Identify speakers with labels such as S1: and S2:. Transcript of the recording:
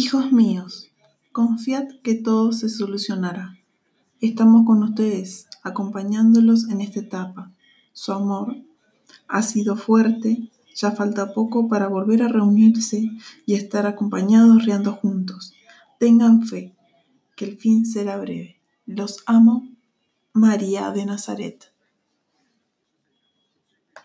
S1: Hijos míos, confiad que todo se solucionará. Estamos con ustedes, acompañándolos en esta etapa. Su amor ha sido fuerte, ya falta poco para volver a reunirse y estar acompañados riendo juntos. Tengan fe, que el fin será breve. Los amo, María de Nazaret.